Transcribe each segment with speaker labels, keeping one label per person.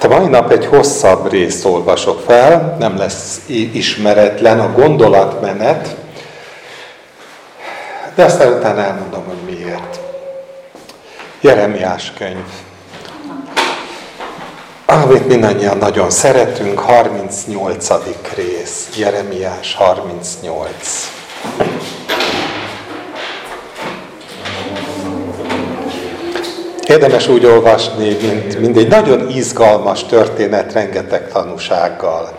Speaker 1: Hát a mai nap egy hosszabb részt olvasok fel, nem lesz ismeretlen a gondolatmenet, de aztán utána elmondom, hogy miért. Jeremiás könyv. Amit mindannyian nagyon szeretünk, 38. rész. Jeremiás 38. Érdemes úgy olvasni, mint, mint egy nagyon izgalmas történet, rengeteg tanúsággal.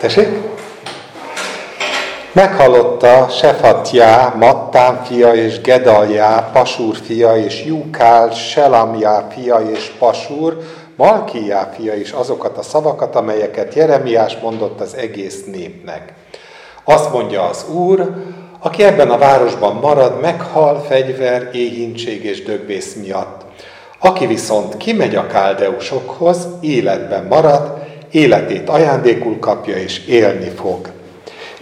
Speaker 1: Tessék? Meghallotta Sefatjá, Mattán fia és Gedaljá, Pasúr fia és Jukál, Selamjá fia és Pasúr, Malkiá fia is azokat a szavakat, amelyeket Jeremiás mondott az egész népnek. Azt mondja az Úr, aki ebben a városban marad, meghal fegyver, éhínség és dögbész miatt. Aki viszont kimegy a káldeusokhoz, életben marad, életét ajándékul kapja és élni fog.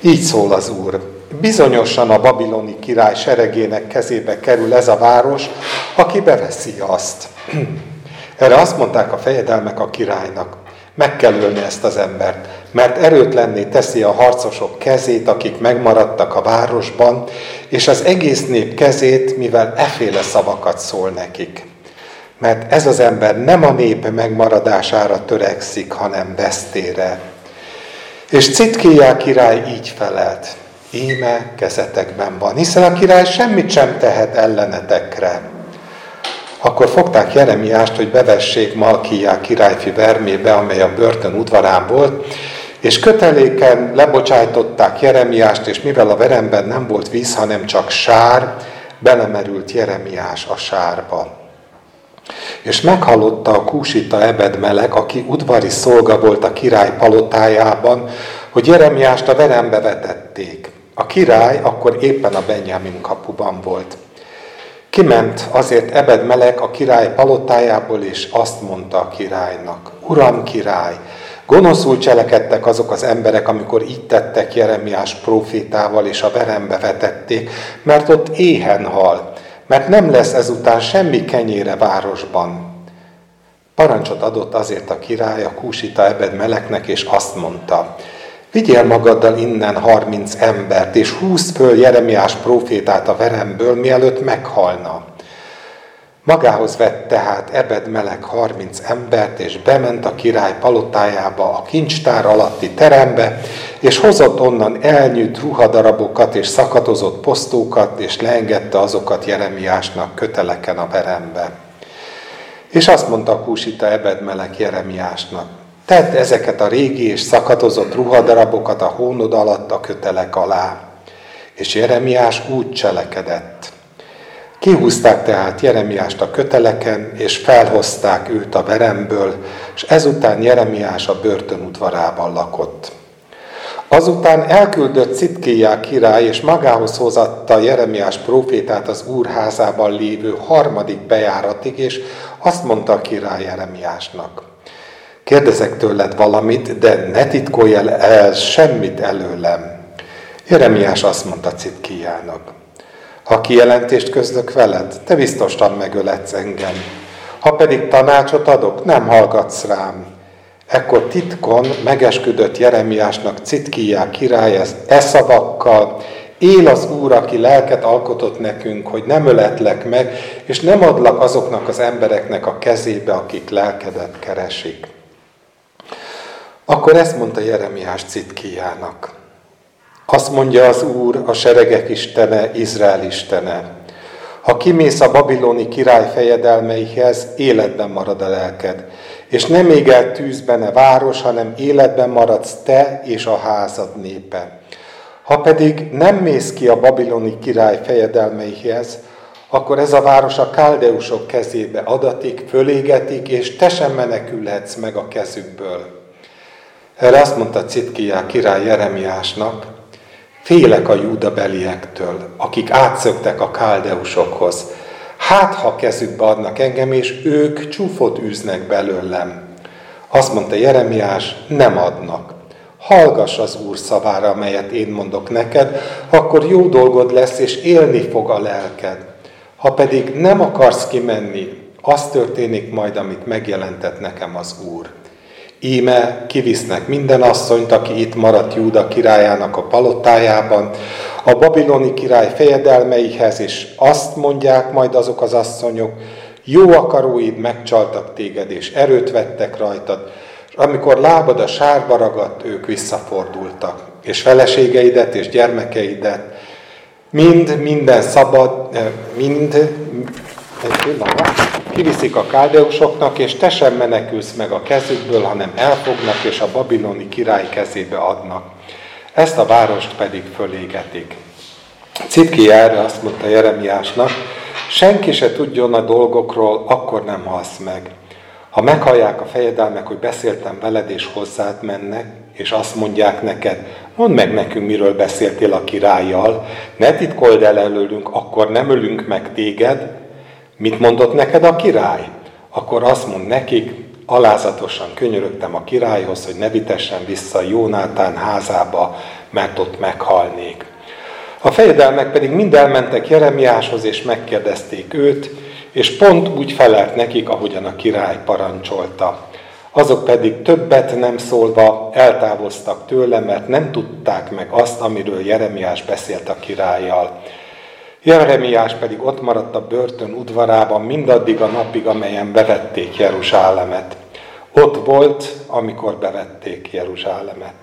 Speaker 1: Így szól az Úr. Bizonyosan a babiloni király seregének kezébe kerül ez a város, aki beveszi azt. Erre azt mondták a fejedelmek a királynak. Meg kell ölni ezt az embert, mert erőtlenné teszi a harcosok kezét, akik megmaradtak a városban, és az egész nép kezét, mivel eféle szavakat szól nekik. Mert ez az ember nem a nép megmaradására törekszik, hanem vesztére. És Citkijá király így felelt, íme kezetekben van, hiszen a király semmit sem tehet ellenetekre. Akkor fogták Jeremiást, hogy bevessék Malkiá királyfi vermébe, amely a börtön udvarán volt, és köteléken lebocsájtották Jeremiást, és mivel a veremben nem volt víz, hanem csak sár, belemerült Jeremiás a sárba. És meghallotta a kúsita ebedmelek, aki udvari szolga volt a király palotájában, hogy Jeremiást a verembe vetették. A király akkor éppen a Benjamin kapuban volt. Kiment azért Ebed Melek a király palotájából, és azt mondta a királynak, Uram király, gonoszul cselekedtek azok az emberek, amikor így tettek Jeremiás profétával, és a verembe vetették, mert ott éhen hal, mert nem lesz ezután semmi kenyére városban. Parancsot adott azért a király a kúsita Ebed Meleknek, és azt mondta, Vigyél magaddal innen harminc embert, és húzd föl Jeremiás profétát a veremből, mielőtt meghalna. Magához vett tehát Ebed meleg harminc embert, és bement a király palotájába, a kincstár alatti terembe, és hozott onnan elnyűjt ruhadarabokat és szakatozott posztókat, és leengedte azokat Jeremiásnak köteleken a verembe. És azt mondta kúsita Ebed meleg Jeremiásnak, Tedd ezeket a régi és szakatozott ruhadarabokat a hónod alatt a kötelek alá. És Jeremiás úgy cselekedett. Kihúzták tehát Jeremiást a köteleken, és felhozták őt a veremből, és ezután Jeremiás a börtön udvarában lakott. Azután elküldött Citkijá király, és magához hozatta Jeremiás profétát az úrházában lévő harmadik bejáratig, és azt mondta a király Jeremiásnak – Kérdezek tőled valamit, de ne titkolj el, el semmit előlem. Jeremiás azt mondta Citkiának, ha kijelentést közlök veled, te biztosan megöletsz engem. Ha pedig tanácsot adok, nem hallgatsz rám. Ekkor titkon megesküdött Jeremiásnak Citkiá király ez e szavakkal, Él az Úr, aki lelket alkotott nekünk, hogy nem öletlek meg, és nem adlak azoknak az embereknek a kezébe, akik lelkedet keresik. Akkor ezt mondta Jeremiás Citkiának. Azt mondja az Úr, a seregek istene, Izrael istene. Ha kimész a babiloni király fejedelmeihez, életben marad a lelked. És nem ég el tűzben a város, hanem életben maradsz te és a házad népe. Ha pedig nem mész ki a babiloni király fejedelmeihez, akkor ez a város a káldeusok kezébe adatik, fölégetik, és te sem menekülhetsz meg a kezükből. Erre azt mondta Citkiá király Jeremiásnak, félek a júdabeliektől, akik átszöktek a káldeusokhoz. Hát, ha kezükbe adnak engem, és ők csúfot űznek belőlem. Azt mondta Jeremiás, nem adnak. Hallgass az Úr szavára, amelyet én mondok neked, akkor jó dolgod lesz, és élni fog a lelked. Ha pedig nem akarsz kimenni, Az történik majd, amit megjelentett nekem az Úr. Íme kivisznek minden asszonyt, aki itt maradt Júda királyának a palotájában, a babiloni király fejedelmeihez, és azt mondják majd azok az asszonyok, jó akaróid megcsaltak téged, és erőt vettek rajtad, és amikor lábad a sárba ragadt, ők visszafordultak, és feleségeidet és gyermekeidet, mind, minden szabad, eh, mind, kiviszik a káldeusoknak, és te sem menekülsz meg a kezükből, hanem elfognak, és a babiloni király kezébe adnak. Ezt a várost pedig fölégetik. Citki erre azt mondta Jeremiásnak, senki se tudjon a dolgokról, akkor nem halsz meg. Ha meghallják a fejedelmek, hogy beszéltem veled, és hozzád mennek, és azt mondják neked, mondd meg nekünk, miről beszéltél a királlyal, ne titkold el előlünk, akkor nem ölünk meg téged. Mit mondott neked a király? Akkor azt mond nekik, alázatosan könyörögtem a királyhoz, hogy ne vitessen vissza Jónátán házába, mert ott meghalnék. A fejedelmek pedig mind elmentek Jeremiáshoz, és megkérdezték őt, és pont úgy felelt nekik, ahogyan a király parancsolta. Azok pedig többet nem szólva eltávoztak tőle, mert nem tudták meg azt, amiről Jeremiás beszélt a királlyal. Jeremiás pedig ott maradt a börtön udvarában mindaddig a napig, amelyen bevették Jeruzsálemet. Ott volt, amikor bevették Jeruzsálemet.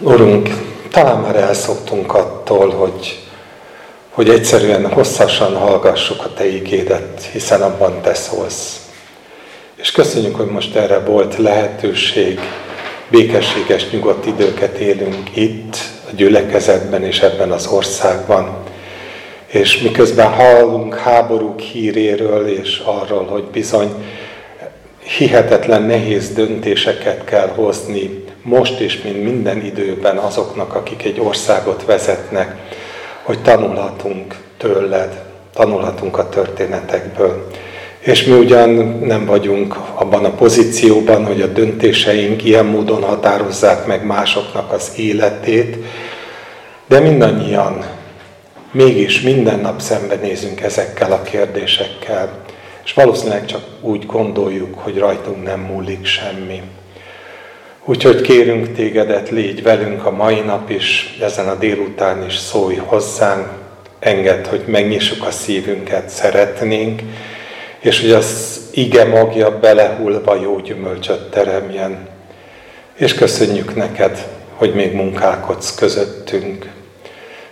Speaker 1: Urunk, talán már elszoktunk attól, hogy, hogy egyszerűen hosszasan hallgassuk a Te igédet, hiszen abban Te szólsz. És köszönjük, hogy most erre volt lehetőség, békességes, nyugodt időket élünk itt, a gyülekezetben és ebben az országban. És miközben hallunk háborúk híréről és arról, hogy bizony hihetetlen nehéz döntéseket kell hozni most és mint minden időben azoknak, akik egy országot vezetnek, hogy tanulhatunk tőled, tanulhatunk a történetekből. És mi ugyan nem vagyunk abban a pozícióban, hogy a döntéseink ilyen módon határozzák meg másoknak az életét, de mindannyian mégis minden nap szembenézünk ezekkel a kérdésekkel, és valószínűleg csak úgy gondoljuk, hogy rajtunk nem múlik semmi. Úgyhogy kérünk tégedet, légy velünk a mai nap is, ezen a délután is szólj hozzánk, engedd, hogy megnyissuk a szívünket, szeretnénk, és hogy az ige magja belehullva jó gyümölcsöt teremjen. És köszönjük neked, hogy még munkálkodsz közöttünk.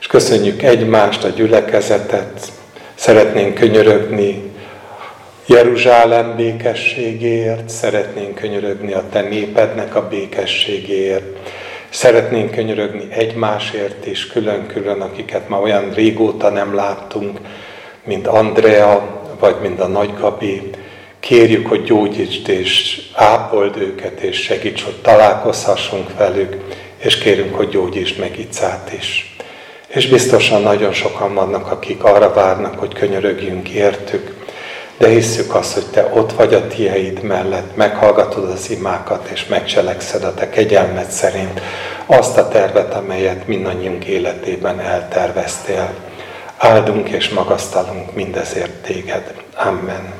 Speaker 1: És köszönjük egymást, a gyülekezetet, szeretnénk könyörögni Jeruzsálem békességéért, szeretnénk könyörögni a te népednek a békességéért, szeretnénk könyörögni egymásért is, külön-külön, akiket már olyan régóta nem láttunk, mint Andrea, vagy mint a Nagygabi. Kérjük, hogy gyógyítsd és ápold őket, és segíts, hogy találkozhassunk velük, és kérünk, hogy gyógyítsd meg Icát is. És biztosan nagyon sokan vannak, akik arra várnak, hogy könyörögjünk értük, de hisszük azt, hogy Te ott vagy a tieid mellett, meghallgatod az imákat, és megcselekszed a Te kegyelmed szerint azt a tervet, amelyet mindannyiunk életében elterveztél. Áldunk és magasztalunk mindezért Téged. Amen.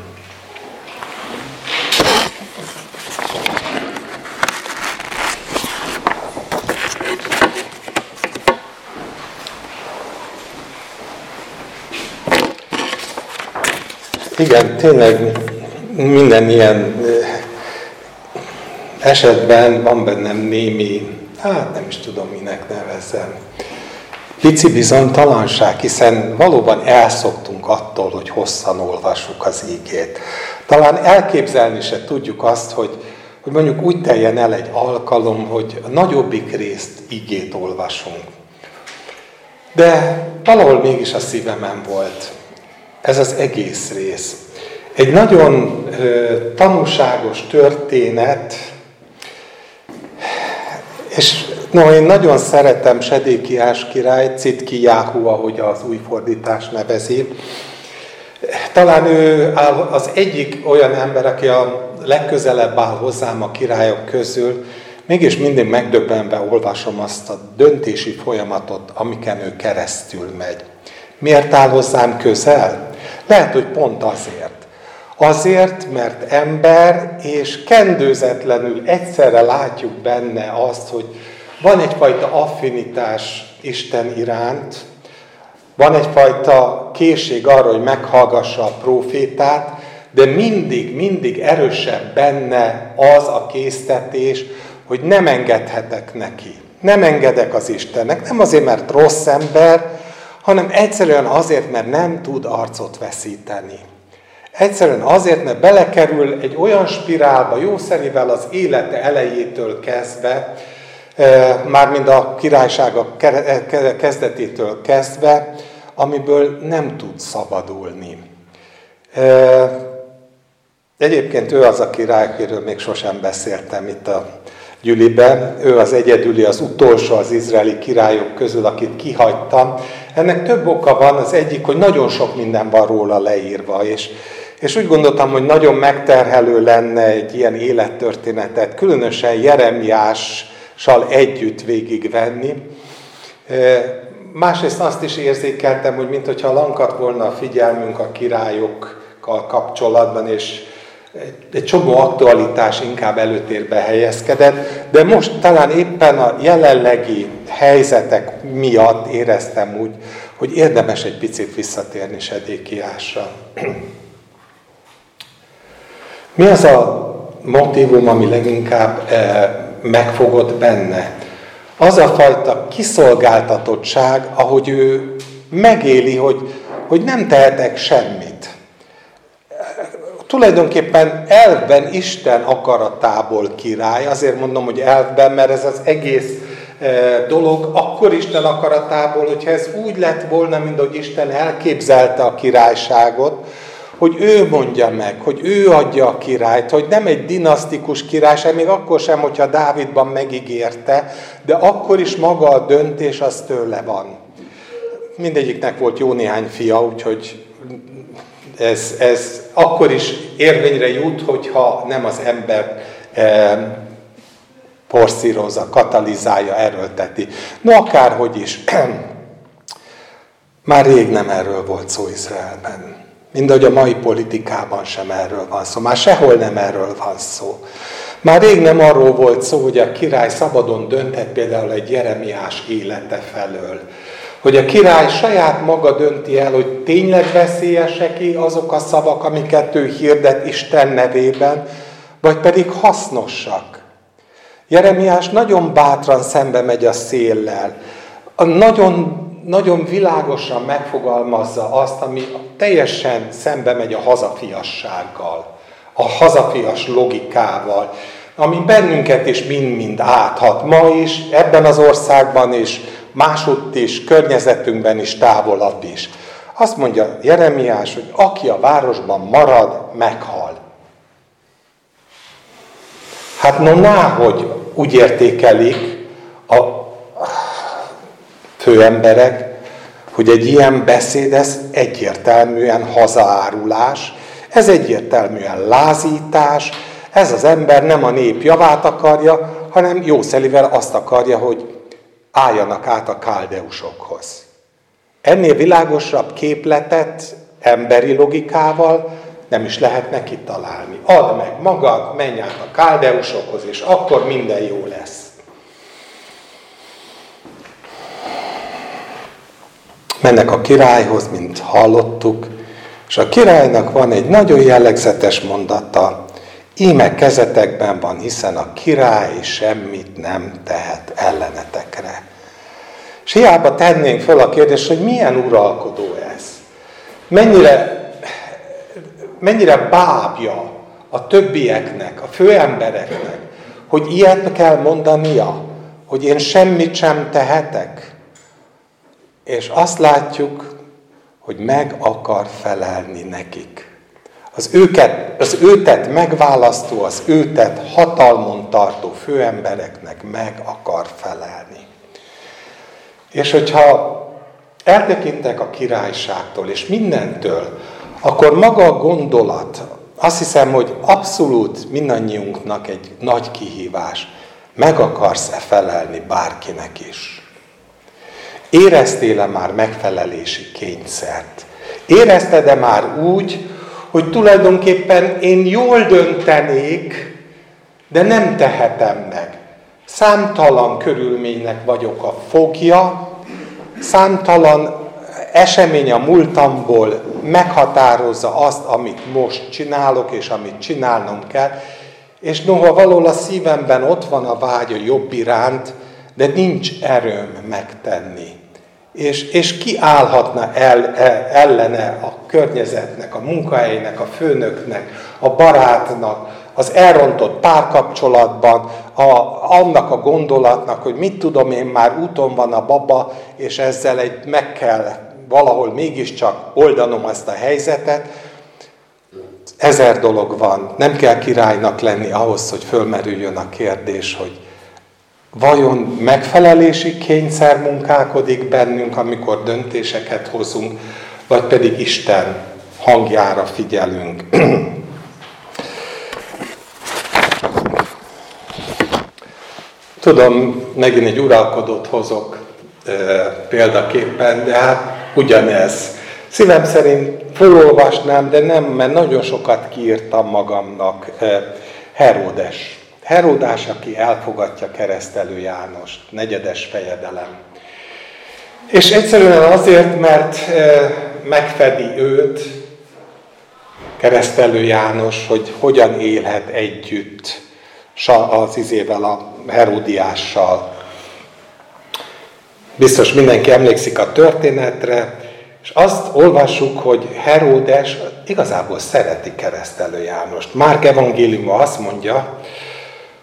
Speaker 1: Igen, tényleg minden ilyen esetben van bennem némi, hát nem is tudom, minek nevezzem, pici bizonytalanság, hiszen valóban elszoktunk attól, hogy hosszan olvassuk az ígét. Talán elképzelni se tudjuk azt, hogy, hogy mondjuk úgy teljen el egy alkalom, hogy a nagyobbik részt ígét olvasunk. De valahol mégis a szívemen volt ez az egész rész. Egy nagyon ö, tanúságos történet, és no, én nagyon szeretem Sedékiás király, Citki Jáhu, ahogy az új fordítás nevezi. Talán ő az egyik olyan ember, aki a legközelebb áll hozzám a királyok közül, Mégis mindig megdöbbenve olvasom azt a döntési folyamatot, amiken ő keresztül megy. Miért áll hozzám közel? Lehet, hogy pont azért. Azért, mert ember, és kendőzetlenül egyszerre látjuk benne azt, hogy van egyfajta affinitás Isten iránt, van egyfajta készség arra, hogy meghallgassa a profétát, de mindig, mindig erősebb benne az a késztetés, hogy nem engedhetek neki. Nem engedek az Istennek. Nem azért, mert rossz ember, hanem egyszerűen azért, mert nem tud arcot veszíteni. Egyszerűen azért, mert belekerül egy olyan spirálba, jószerivel az élete elejétől kezdve, eh, mármint a királysága eh, kezdetétől kezdve, amiből nem tud szabadulni. Eh, egyébként ő az a király, akiről még sosem beszéltem itt a Gyülibe. Ő az egyedüli, az utolsó az izraeli királyok közül, akit kihagytam. Ennek több oka van, az egyik, hogy nagyon sok minden van róla leírva, és és úgy gondoltam, hogy nagyon megterhelő lenne egy ilyen élettörténetet, különösen Jeremiással együtt végigvenni. Másrészt azt is érzékeltem, hogy mintha lankat volna a figyelmünk a királyokkal kapcsolatban, és egy, csomó aktualitás inkább előtérbe helyezkedett, de most talán éppen a jelenlegi helyzetek miatt éreztem úgy, hogy érdemes egy picit visszatérni Sedékiásra. Mi az a motivum, ami leginkább eh, megfogott benne? Az a fajta kiszolgáltatottság, ahogy ő megéli, hogy, hogy nem tehetek semmit. Tulajdonképpen elvben Isten akaratából király, azért mondom, hogy elvben, mert ez az egész eh, dolog akkor Isten akaratából, hogyha ez úgy lett volna, mint hogy Isten elképzelte a királyságot, hogy ő mondja meg, hogy ő adja a királyt, hogy nem egy dinasztikus királyság, még akkor sem, hogyha Dávidban megígérte, de akkor is maga a döntés az tőle van. Mindegyiknek volt jó néhány fia, úgyhogy ez, ez akkor is érvényre jut, hogyha nem az ember e, porszírozza, katalizálja, erőlteti. No, akárhogy is. Már rég nem erről volt szó Izraelben. Mind ahogy a mai politikában sem erről van szó. Már sehol nem erről van szó. Már rég nem arról volt szó, hogy a király szabadon dönthet például egy Jeremiás élete felől. Hogy a király saját maga dönti el, hogy tényleg veszélyesek azok a szavak, amiket ő hirdet Isten nevében, vagy pedig hasznosak. Jeremiás nagyon bátran szembe megy a széllel. A nagyon nagyon világosan megfogalmazza azt, ami teljesen szembe megy a hazafiassággal, a hazafias logikával, ami bennünket is mind-mind áthat. Ma is, ebben az országban is, másutt is, környezetünkben is, távolabb is. Azt mondja Jeremiás, hogy aki a városban marad, meghal. Hát no, náhogy úgy értékelik főemberek, hogy egy ilyen beszéd, ez egyértelműen hazaárulás, ez egyértelműen lázítás, ez az ember nem a nép javát akarja, hanem jószelivel azt akarja, hogy álljanak át a káldeusokhoz. Ennél világosabb képletet emberi logikával nem is lehet neki találni. Add meg magad, menj át a káldeusokhoz, és akkor minden jó lesz. Mennek a királyhoz, mint hallottuk, és a királynak van egy nagyon jellegzetes mondata, íme kezetekben van, hiszen a király semmit nem tehet ellenetekre. És hiába tennénk fel a kérdést, hogy milyen uralkodó ez? Mennyire, mennyire bábja a többieknek, a főembereknek, hogy ilyet kell mondania, hogy én semmit sem tehetek? És azt látjuk, hogy meg akar felelni nekik. Az őket, az őtet megválasztó, az őtet hatalmon tartó főembereknek meg akar felelni. És hogyha eltekintek a királyságtól és mindentől, akkor maga a gondolat, azt hiszem, hogy abszolút mindannyiunknak egy nagy kihívás. meg akarsz-e felelni bárkinek is? Éreztél-e már megfelelési kényszert? Érezted-e már úgy, hogy tulajdonképpen én jól döntenék, de nem tehetem meg. Számtalan körülménynek vagyok a fogja, számtalan esemény a múltamból meghatározza azt, amit most csinálok, és amit csinálnom kell, és noha valahol a szívemben ott van a vágy a jobb iránt, de nincs erőm megtenni. És, és ki állhatna el, el, ellene a környezetnek, a munkahelynek, a főnöknek, a barátnak, az elrontott párkapcsolatban, a, annak a gondolatnak, hogy mit tudom én, már úton van a baba, és ezzel egy meg kell valahol mégiscsak oldanom ezt a helyzetet. Ezer dolog van. Nem kell királynak lenni ahhoz, hogy fölmerüljön a kérdés, hogy vajon megfelelési kényszer munkálkodik bennünk, amikor döntéseket hozunk, vagy pedig Isten hangjára figyelünk. Tudom, megint egy uralkodót hozok e, példaképpen, de hát ugyanez. Szívem szerint felolvasnám, de nem, mert nagyon sokat kiírtam magamnak. E, Heródes. Heródás, aki elfogadja keresztelő Jánost, negyedes fejedelem. És egyszerűen azért, mert e, megfedi őt, keresztelő János, hogy hogyan élhet együtt az izével, a Heródiással. Biztos mindenki emlékszik a történetre, és azt olvassuk, hogy Heródes igazából szereti keresztelő Jánost. Márk evangéliuma azt mondja,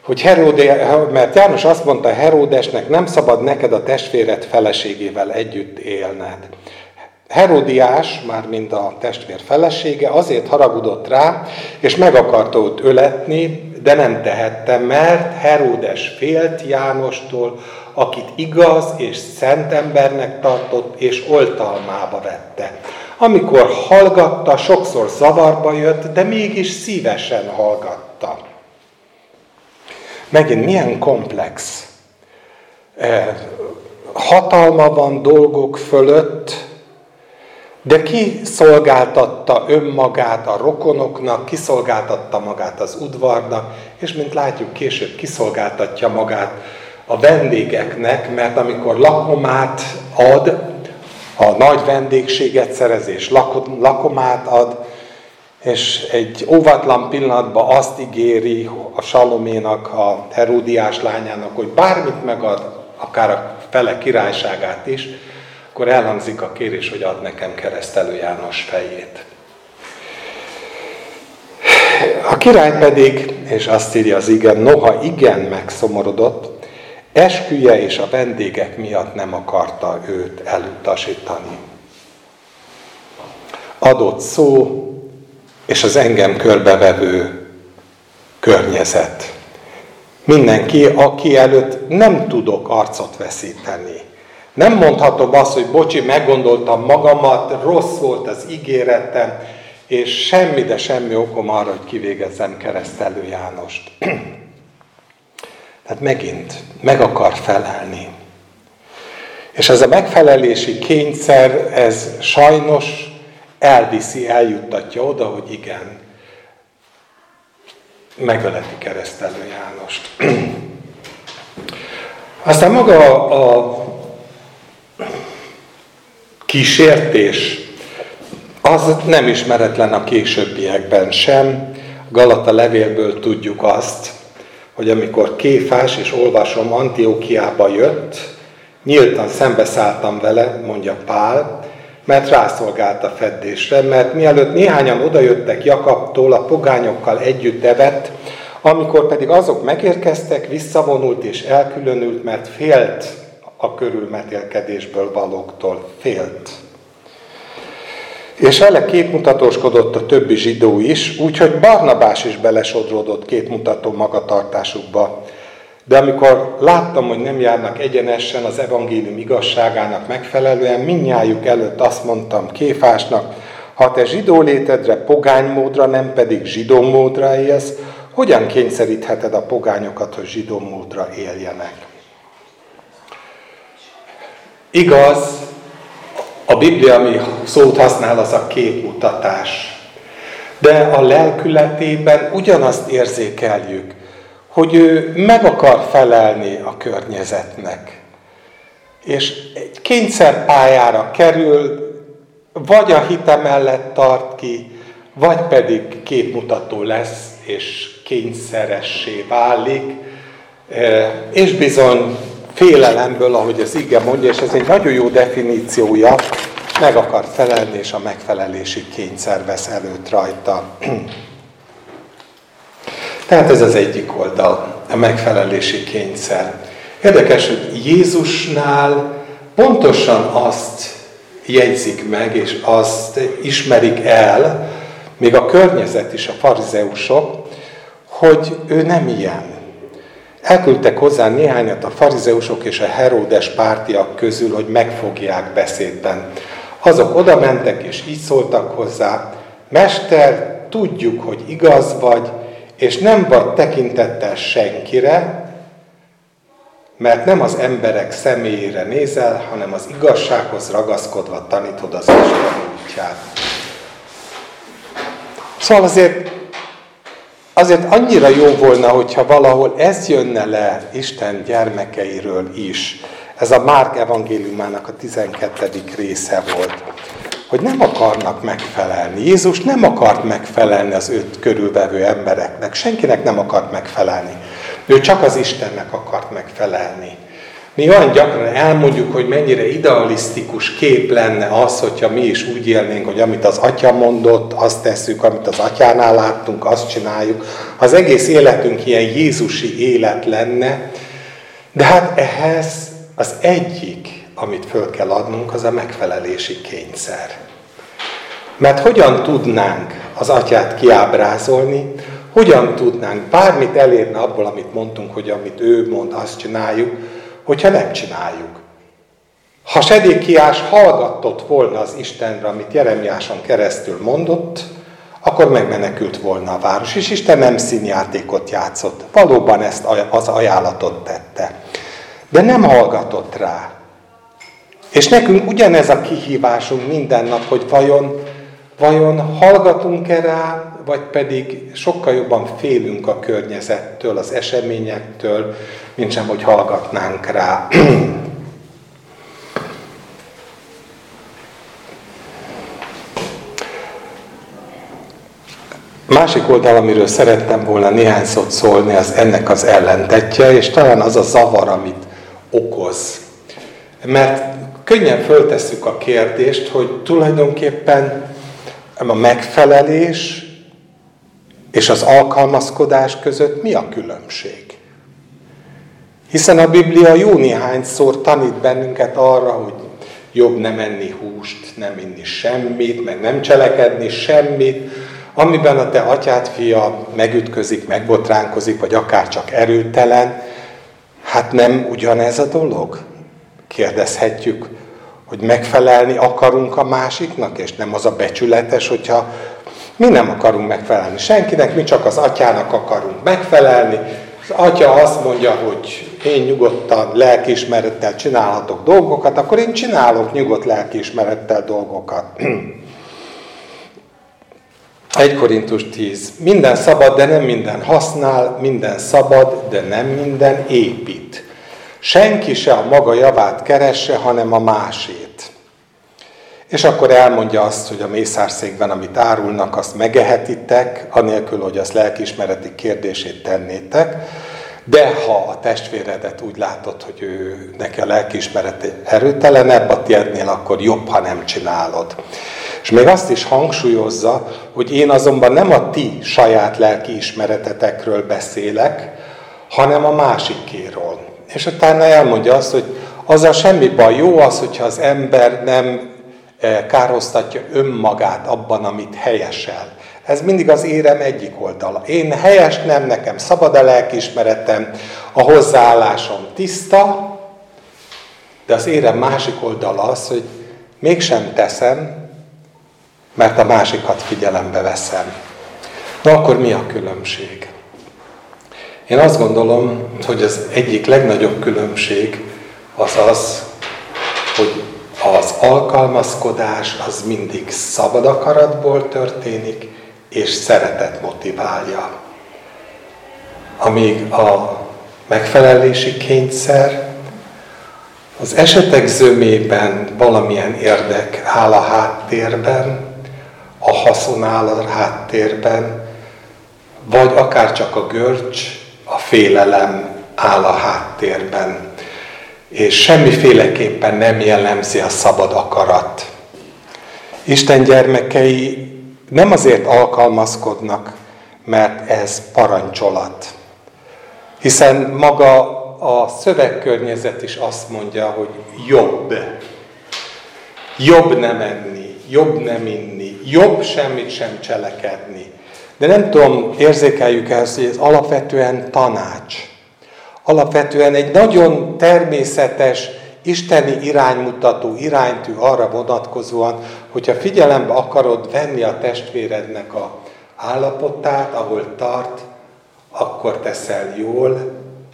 Speaker 1: hogy Heróde, mert János azt mondta Heródesnek, nem szabad neked a testvéred feleségével együtt élned. Herodiás, már mind a testvér felesége, azért haragudott rá, és meg akarta őt öletni, de nem tehette, mert Heródes félt Jánostól, akit igaz és szent embernek tartott, és oltalmába vette. Amikor hallgatta, sokszor zavarba jött, de mégis szívesen hallgatta. Megint milyen komplex. Hatalma van dolgok fölött, de ki szolgáltatta önmagát a rokonoknak, kiszolgáltatta magát az udvarnak, és mint látjuk később kiszolgáltatja magát a vendégeknek, mert amikor lakomát ad, a nagy vendégséget szerez és lakomát ad, és egy óvatlan pillanatban azt ígéri a Saloménak, a Heródiás lányának, hogy bármit megad, akár a fele királyságát is, akkor elhangzik a kérés, hogy ad nekem keresztelő János fejét. A király pedig, és azt írja az igen, noha igen megszomorodott, esküje és a vendégek miatt nem akarta őt elutasítani. Adott szó, és az engem körbevevő környezet. Mindenki, aki előtt nem tudok arcot veszíteni. Nem mondhatom azt, hogy bocsi, meggondoltam magamat, rossz volt az ígéretem, és semmi, de semmi okom arra, hogy kivégezzem keresztelő Jánost. Tehát megint meg akar felelni. És ez a megfelelési kényszer, ez sajnos elviszi, eljuttatja oda, hogy igen, megöleti keresztelő Jánost. Aztán maga a kísértés, az nem ismeretlen a későbbiekben sem. Galata levélből tudjuk azt, hogy amikor Kéfás és olvasom Antiókiába jött, nyíltan szembeszálltam vele, mondja Pál, mert rászolgált a feddésre, mert mielőtt néhányan odajöttek Jakabtól, a pogányokkal együtt evett, amikor pedig azok megérkeztek, visszavonult és elkülönült, mert félt a körülmetélkedésből valóktól félt. És vele képmutatóskodott a többi zsidó is, úgyhogy Barnabás is belesodródott képmutató magatartásukba. De amikor láttam, hogy nem járnak egyenesen az evangélium igazságának megfelelően, minnyájuk előtt azt mondtam Kéfásnak, ha te zsidó létedre pogány módra, nem pedig zsidó módra élsz, hogyan kényszerítheted a pogányokat, hogy zsidó módra éljenek? Igaz, a Biblia, ami szót használ, az a képmutatás. De a lelkületében ugyanazt érzékeljük, hogy ő meg akar felelni a környezetnek. És egy kényszerpályára kerül, vagy a hite mellett tart ki, vagy pedig képmutató lesz, és kényszeressé válik, e, és bizony félelemből, ahogy az ige mondja, és ez egy nagyon jó definíciója, meg akar felelni, és a megfelelési kényszer vesz előtt rajta. Tehát ez az egyik oldal, a megfelelési kényszer. Érdekes, hogy Jézusnál pontosan azt jegyzik meg, és azt ismerik el, még a környezet is, a farizeusok, hogy ő nem ilyen. Elküldtek hozzá néhányat a farizeusok és a Heródes pártiak közül, hogy megfogják beszédben. Azok oda mentek és így szóltak hozzá, Mester, tudjuk, hogy igaz vagy, és nem vagy tekintettel senkire, mert nem az emberek személyére nézel, hanem az igazsághoz ragaszkodva tanítod az Isten útját. Szóval azért, azért annyira jó volna, hogyha valahol ez jönne le Isten gyermekeiről is. Ez a Márk evangéliumának a 12. része volt hogy nem akarnak megfelelni. Jézus nem akart megfelelni az őt körülvevő embereknek. Senkinek nem akart megfelelni. Ő csak az Istennek akart megfelelni. Mi olyan gyakran elmondjuk, hogy mennyire idealisztikus kép lenne az, hogyha mi is úgy élnénk, hogy amit az atya mondott, azt tesszük, amit az atyánál láttunk, azt csináljuk. Az egész életünk ilyen Jézusi élet lenne, de hát ehhez az egyik amit föl kell adnunk, az a megfelelési kényszer. Mert hogyan tudnánk az atyát kiábrázolni, hogyan tudnánk bármit elérni abból, amit mondtunk, hogy amit ő mond, azt csináljuk, hogyha nem csináljuk. Ha Sedékiás hallgatott volna az Istenre, amit Jeremiáson keresztül mondott, akkor megmenekült volna a város, és Isten nem színjátékot játszott. Valóban ezt az ajánlatot tette. De nem hallgatott rá. És nekünk ugyanez a kihívásunk minden nap, hogy vajon, vajon hallgatunk-e rá, vagy pedig sokkal jobban félünk a környezettől, az eseményektől, mint sem, hogy hallgatnánk rá. Másik oldal, amiről szerettem volna néhány szót szólni, az ennek az ellentetje, és talán az a zavar, amit okoz. Mert könnyen föltesszük a kérdést, hogy tulajdonképpen a megfelelés és az alkalmazkodás között mi a különbség? Hiszen a Biblia jó néhányszor tanít bennünket arra, hogy jobb nem enni húst, nem inni semmit, meg nem cselekedni semmit, amiben a te atyád fia megütközik, megbotránkozik, vagy akár csak erőtelen. Hát nem ugyanez a dolog? Kérdezhetjük, hogy megfelelni akarunk a másiknak, és nem az a becsületes, hogyha mi nem akarunk megfelelni senkinek, mi csak az atyának akarunk megfelelni. Az atya azt mondja, hogy én nyugodtan, lelkiismerettel csinálhatok dolgokat, akkor én csinálok nyugodt lelkiismerettel dolgokat. 1 Korintus 10. Minden szabad, de nem minden használ, minden szabad, de nem minden épít. Senki se a maga javát keresse, hanem a másét. És akkor elmondja azt, hogy a mészárszékben, amit árulnak, azt megehetitek, anélkül, hogy azt lelkiismereti kérdését tennétek, de ha a testvéredet úgy látod, hogy ő, neki a lelkiismerete erőtelenebb a tiédnél, akkor jobb, ha nem csinálod. És még azt is hangsúlyozza, hogy én azonban nem a ti saját lelkiismeretetekről beszélek, hanem a másikéról. És utána elmondja azt, hogy azzal semmi baj. Jó az, hogyha az ember nem eh, károztatja önmagát abban, amit helyesel. Ez mindig az érem egyik oldala. Én helyes nem, nekem szabad a lelkiismeretem, a hozzáállásom tiszta, de az érem másik oldala az, hogy mégsem teszem, mert a másikat figyelembe veszem. Na akkor mi a különbség? Én azt gondolom, hogy az egyik legnagyobb különbség az az, hogy az alkalmazkodás az mindig szabad akaratból történik, és szeretet motiválja. Amíg a megfelelési kényszer az esetek zömében valamilyen érdek áll a háttérben, a haszon áll a háttérben, vagy akár csak a görcs, a félelem áll a háttérben. És semmiféleképpen nem jellemzi a szabad akarat. Isten gyermekei nem azért alkalmazkodnak, mert ez parancsolat. Hiszen maga a szövegkörnyezet is azt mondja, hogy jobb. Jobb nem enni, jobb nem inni, jobb semmit sem cselekedni. De nem tudom, érzékeljük ezt, hogy ez alapvetően tanács. Alapvetően egy nagyon természetes, isteni iránymutató, iránytű arra vonatkozóan, hogyha figyelembe akarod venni a testvérednek a állapotát, ahol tart, akkor teszel jól,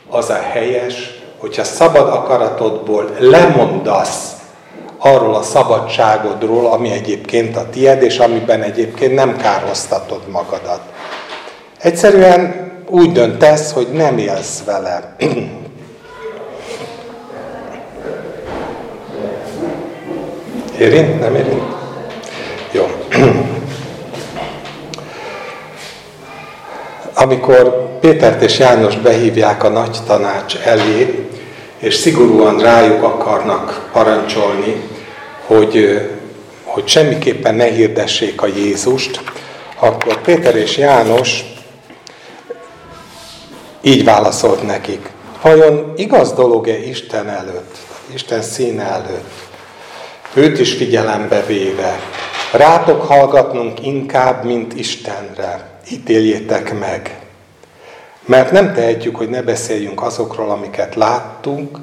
Speaker 1: az a helyes, hogyha szabad akaratodból lemondasz arról a szabadságodról, ami egyébként a tied, és amiben egyébként nem károztatod magadat. Egyszerűen úgy döntesz, hogy nem élsz vele. Érint? Nem érint? Jó. Amikor Pétert és János behívják a nagy tanács elé, és szigorúan rájuk akarnak parancsolni, hogy, hogy semmiképpen ne hirdessék a Jézust, akkor Péter és János így válaszolt nekik. Vajon igaz dolog-e Isten előtt, Isten színe előtt, őt is figyelembe véve, rátok hallgatnunk inkább, mint Istenre, ítéljétek meg. Mert nem tehetjük, hogy ne beszéljünk azokról, amiket láttunk,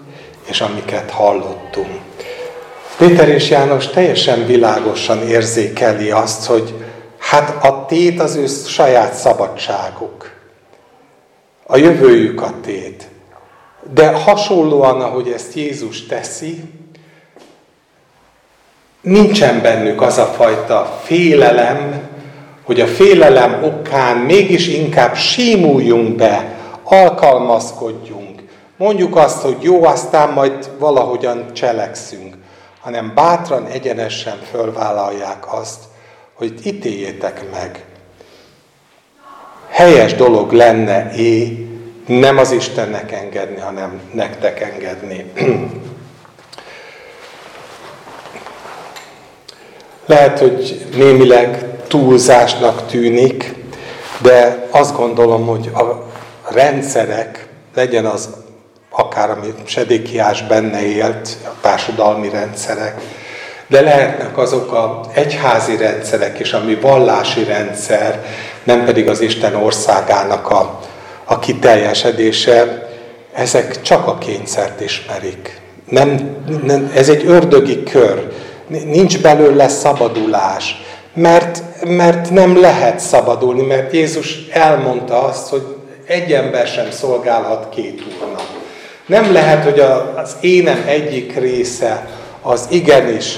Speaker 1: és amiket hallottunk. Péter és János teljesen világosan érzékeli azt, hogy hát a tét az ő saját szabadságuk. A jövőjük a tét. De hasonlóan, ahogy ezt Jézus teszi, nincsen bennük az a fajta félelem, hogy a félelem okán mégis inkább símuljunk be, alkalmazkodjunk. Mondjuk azt, hogy jó, aztán majd valahogyan cselekszünk, hanem bátran, egyenesen fölvállalják azt, hogy ítéljétek meg. Helyes dolog lenne é, nem az Istennek engedni, hanem nektek engedni. Lehet, hogy némileg túlzásnak tűnik, de azt gondolom, hogy a rendszerek, legyen az akár ami Sedékiás benne élt, a társadalmi rendszerek, de lehetnek azok a egyházi rendszerek és ami vallási rendszer, nem pedig az Isten országának a, a kiteljesedése, ezek csak a kényszert ismerik. Nem, nem, ez egy ördögi kör, nincs belőle szabadulás. Mert, mert nem lehet szabadulni, mert Jézus elmondta azt, hogy egy ember sem szolgálhat két úrnak. Nem lehet, hogy az énem egyik része az igenis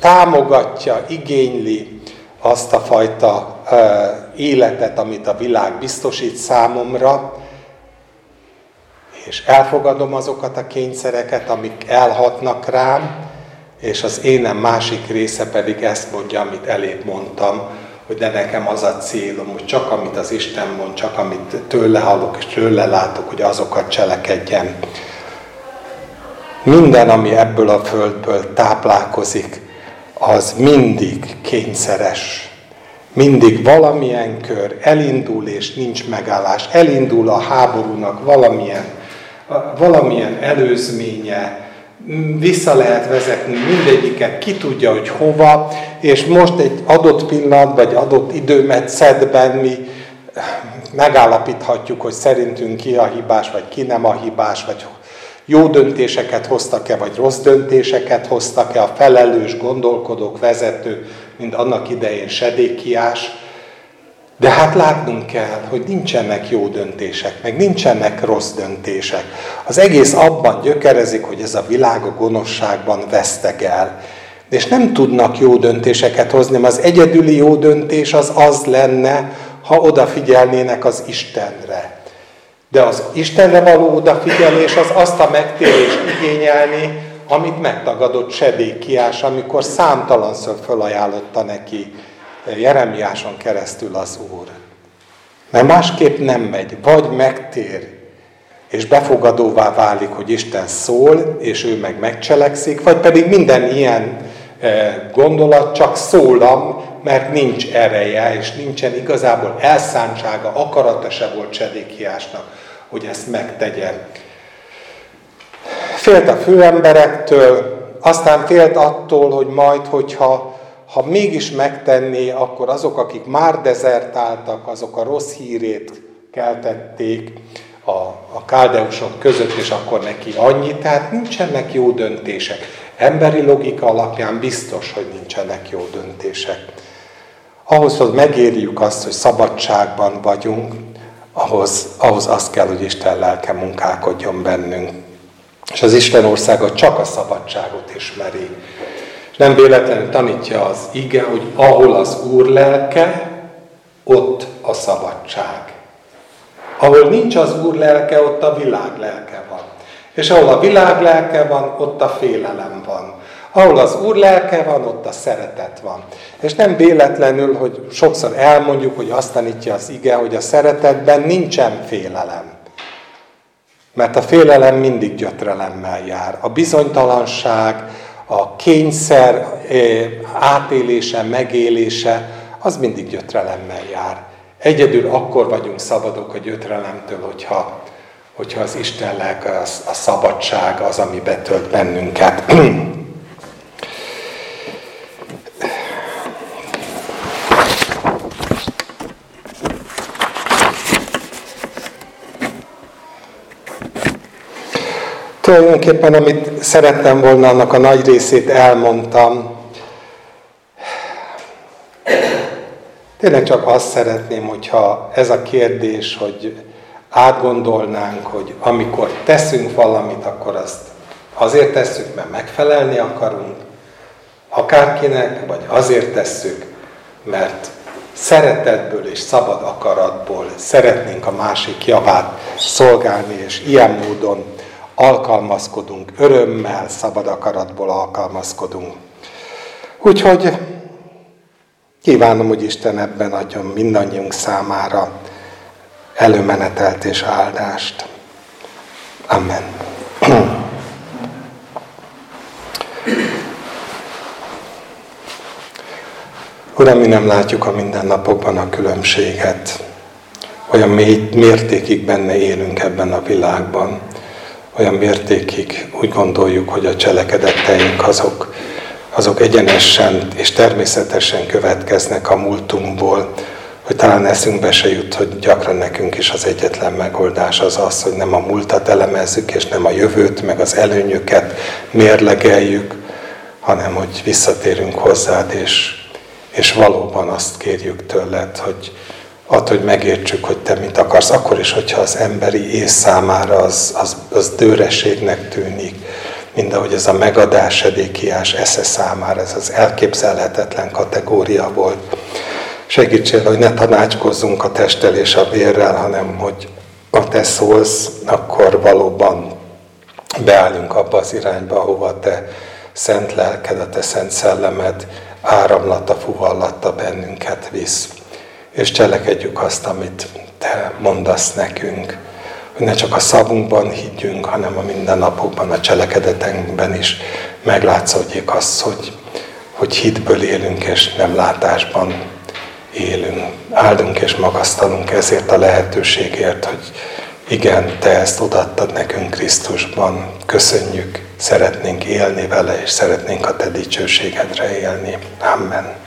Speaker 1: támogatja, igényli azt a fajta életet, amit a világ biztosít számomra, és elfogadom azokat a kényszereket, amik elhatnak rám, és az énem másik része pedig ezt mondja, amit elébb mondtam, hogy de nekem az a célom, hogy csak amit az Isten mond, csak amit tőle hallok és tőle látok, hogy azokat cselekedjem. Minden, ami ebből a földből táplálkozik, az mindig kényszeres. Mindig valamilyen kör elindul és nincs megállás. Elindul a háborúnak valamilyen, valamilyen előzménye, vissza lehet vezetni mindegyiket, ki tudja, hogy hova, és most egy adott pillanat, vagy adott időmetszetben mi megállapíthatjuk, hogy szerintünk ki a hibás, vagy ki nem a hibás, vagy jó döntéseket hoztak-e, vagy rossz döntéseket hoztak-e a felelős gondolkodók, vezetők, mint annak idején Sedékiás. De hát látnunk kell, hogy nincsenek jó döntések, meg nincsenek rossz döntések. Az egész abban gyökerezik, hogy ez a világ a gonoszságban vesztek el. És nem tudnak jó döntéseket hozni, mert az egyedüli jó döntés az az lenne, ha odafigyelnének az Istenre. De az Istenre való odafigyelés az azt a megtérést igényelni, amit megtagadott Sedékiás, amikor számtalanszor felajánlotta neki Jeremiáson keresztül az Úr. Mert másképp nem megy, vagy megtér, és befogadóvá válik, hogy Isten szól, és ő meg megcselekszik, vagy pedig minden ilyen eh, gondolat csak szólam, mert nincs ereje, és nincsen igazából elszántsága, akarata se volt Sedékiásnak, hogy ezt megtegye. Félt a főemberektől, aztán félt attól, hogy majd, hogyha ha mégis megtenné, akkor azok, akik már dezertáltak, azok a rossz hírét keltették a, a káldeusok között, és akkor neki annyi. Tehát nincsenek jó döntések. Emberi logika alapján biztos, hogy nincsenek jó döntések. Ahhoz, hogy megérjük azt, hogy szabadságban vagyunk, ahhoz, ahhoz azt kell, hogy Isten lelke munkálkodjon bennünk. És az Isten országa csak a szabadságot ismeri. Nem véletlenül tanítja az ige, hogy ahol az Úr lelke, ott a szabadság. Ahol nincs az Úr lelke, ott a világ lelke van. És ahol a világ lelke van, ott a félelem van. Ahol az Úr lelke van, ott a szeretet van. És nem véletlenül, hogy sokszor elmondjuk, hogy azt tanítja az ige, hogy a szeretetben nincsen félelem. Mert a félelem mindig gyötrelemmel jár. A bizonytalanság, a kényszer átélése, megélése, az mindig gyötrelemmel jár. Egyedül akkor vagyunk szabadok a gyötrelemtől, hogyha, hogyha az Isten lelke, az, a szabadság az, ami betölt bennünket. Tulajdonképpen, amit szerettem volna, annak a nagy részét elmondtam. Tényleg csak azt szeretném, hogyha ez a kérdés, hogy átgondolnánk, hogy amikor teszünk valamit, akkor azt azért tesszük, mert megfelelni akarunk, akárkinek, vagy azért tesszük, mert szeretetből és szabad akaratból szeretnénk a másik javát szolgálni, és ilyen módon alkalmazkodunk, örömmel, szabad akaratból alkalmazkodunk. Úgyhogy kívánom, hogy Isten ebben adjon mindannyiunk számára előmenetelt és áldást. Amen. Uram, mi nem látjuk a mindennapokban a különbséget. Olyan mély mértékig benne élünk ebben a világban olyan mértékig úgy gondoljuk, hogy a cselekedeteink azok, azok egyenesen és természetesen következnek a múltunkból, hogy talán eszünkbe se jut, hogy gyakran nekünk is az egyetlen megoldás az az, hogy nem a múltat elemezzük, és nem a jövőt, meg az előnyöket mérlegeljük, hanem hogy visszatérünk hozzád, és, és valóban azt kérjük tőled, hogy, attól, hogy megértsük, hogy te mit akarsz, akkor is, hogyha az emberi ész számára az, az, az dőrességnek tűnik, mint ahogy ez a megadás edékiás esze számára, ez az elképzelhetetlen kategória volt. Segítsél, hogy ne tanácskozzunk a testtel és a vérrel, hanem hogy ha te szólsz, akkor valóban beálljunk abba az irányba, ahova te szent lelked, a te szent szellemed áramlata, fuvallata bennünket visz és cselekedjük azt, amit Te mondasz nekünk. Hogy ne csak a szavunkban higgyünk, hanem a mindennapokban, a cselekedetekben is meglátszódjék az, hogy, hogy hitből élünk, és nem látásban élünk. Áldunk és magasztalunk ezért a lehetőségért, hogy igen, Te ezt odaadtad nekünk Krisztusban. Köszönjük, szeretnénk élni vele, és szeretnénk a Te dicsőségedre élni. Amen.